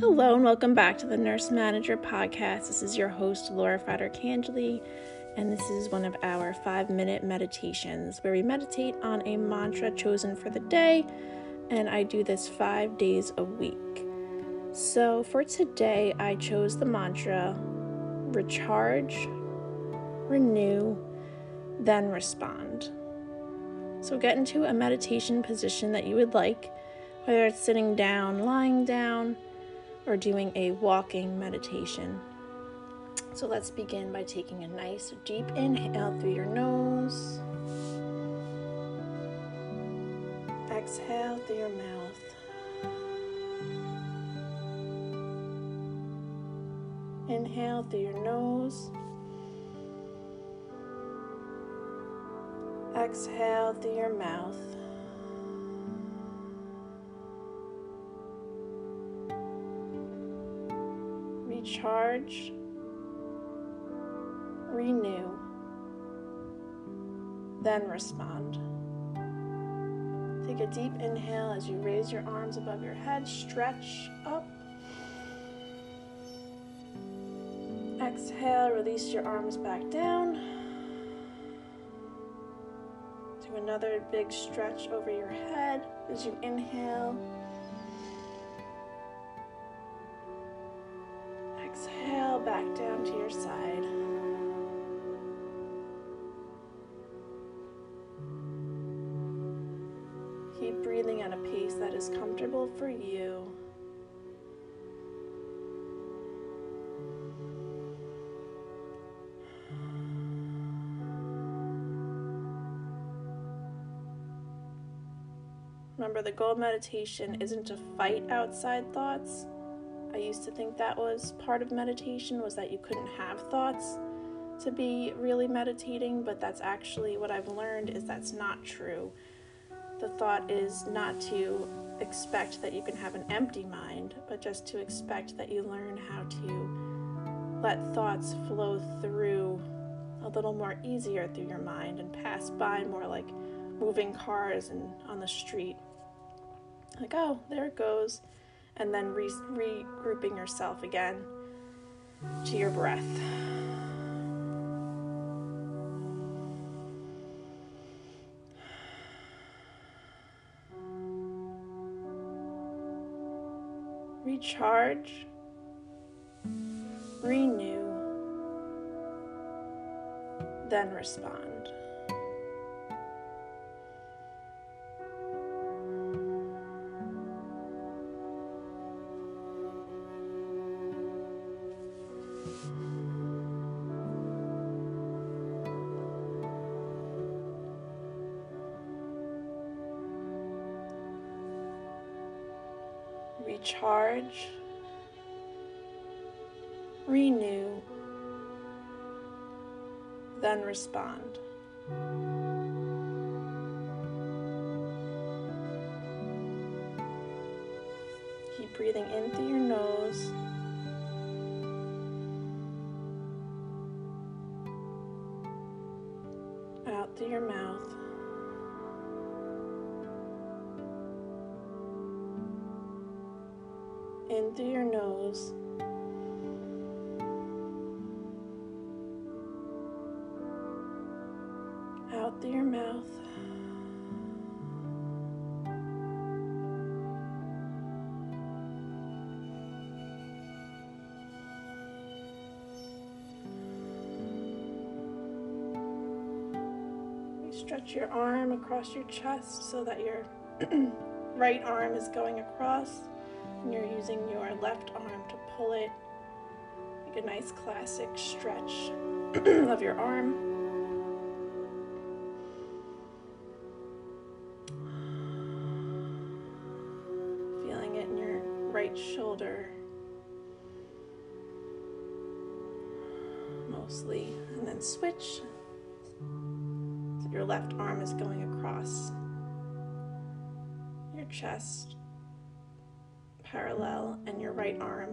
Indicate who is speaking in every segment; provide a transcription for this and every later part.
Speaker 1: Hello and welcome back to the Nurse Manager Podcast. This is your host, Laura Frater Cangeli, and this is one of our five minute meditations where we meditate on a mantra chosen for the day, and I do this five days a week. So for today, I chose the mantra recharge, renew, then respond. So get into a meditation position that you would like, whether it's sitting down, lying down, or doing a walking meditation. So let's begin by taking a nice deep inhale through your nose. Exhale through your mouth. Inhale through your nose. Exhale through your mouth. Recharge, renew, then respond. Take a deep inhale as you raise your arms above your head, stretch up. Exhale, release your arms back down. Do another big stretch over your head as you inhale. At a pace that is comfortable for you. Remember, the goal of meditation isn't to fight outside thoughts. I used to think that was part of meditation was that you couldn't have thoughts to be really meditating, but that's actually what I've learned is that's not true. The thought is not to expect that you can have an empty mind, but just to expect that you learn how to let thoughts flow through a little more easier through your mind and pass by more like moving cars and on the street like, oh, there it goes. And then re- regrouping yourself again to your breath. Recharge, renew, then respond. Recharge, renew, then respond. Keep breathing in through your nose. Out through your mouth. In through your nose. Out through your mouth. Stretch your arm across your chest so that your right arm is going across and you're using your left arm to pull it like a nice classic stretch of your arm. Feeling it in your right shoulder mostly, and then switch. So your left arm is going across your chest parallel and your right arm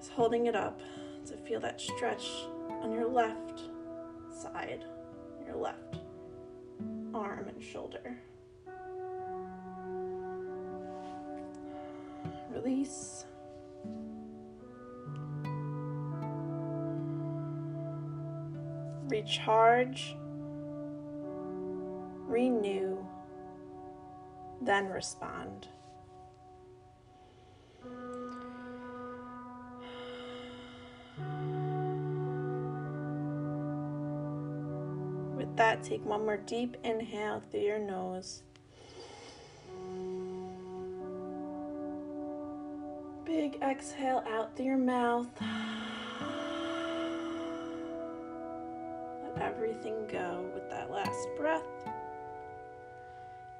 Speaker 1: is holding it up to feel that stretch on your left side, your left arm and shoulder. release. Recharge, renew, then respond. That, take one more deep inhale through your nose. Big exhale out through your mouth. Let everything go with that last breath.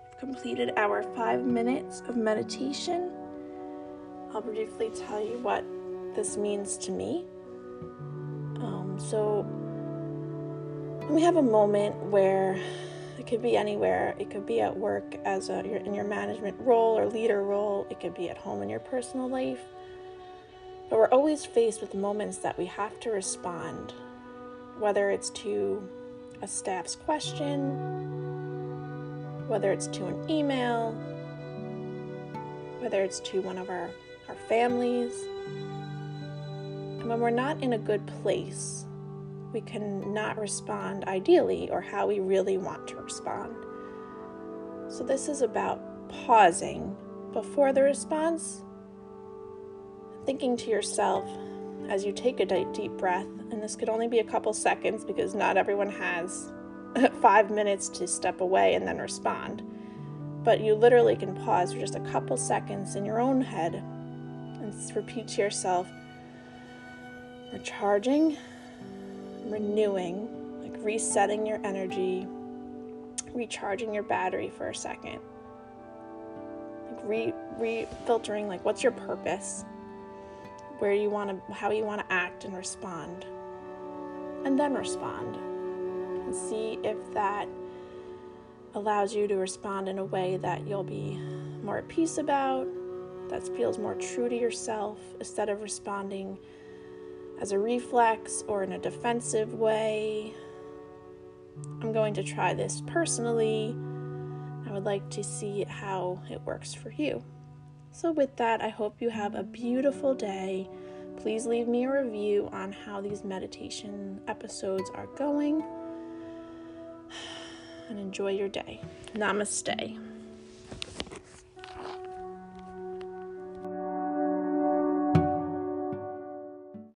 Speaker 1: We've completed our five minutes of meditation. I'll briefly tell you what this means to me. Um, so, we have a moment where it could be anywhere. It could be at work as a, in your management role or leader role. It could be at home in your personal life. But we're always faced with moments that we have to respond, whether it's to a staff's question, whether it's to an email, whether it's to one of our, our families. And when we're not in a good place, we can not respond ideally or how we really want to respond. So, this is about pausing before the response, thinking to yourself as you take a deep breath, and this could only be a couple seconds because not everyone has five minutes to step away and then respond. But you literally can pause for just a couple seconds in your own head and repeat to yourself, recharging renewing, like resetting your energy, recharging your battery for a second. Like re refiltering like what's your purpose? Where you want to how you want to act and respond. And then respond. And see if that allows you to respond in a way that you'll be more at peace about, that feels more true to yourself, instead of responding as a reflex or in a defensive way. I'm going to try this personally. I would like to see how it works for you. So, with that, I hope you have a beautiful day. Please leave me a review on how these meditation episodes are going and enjoy your day. Namaste.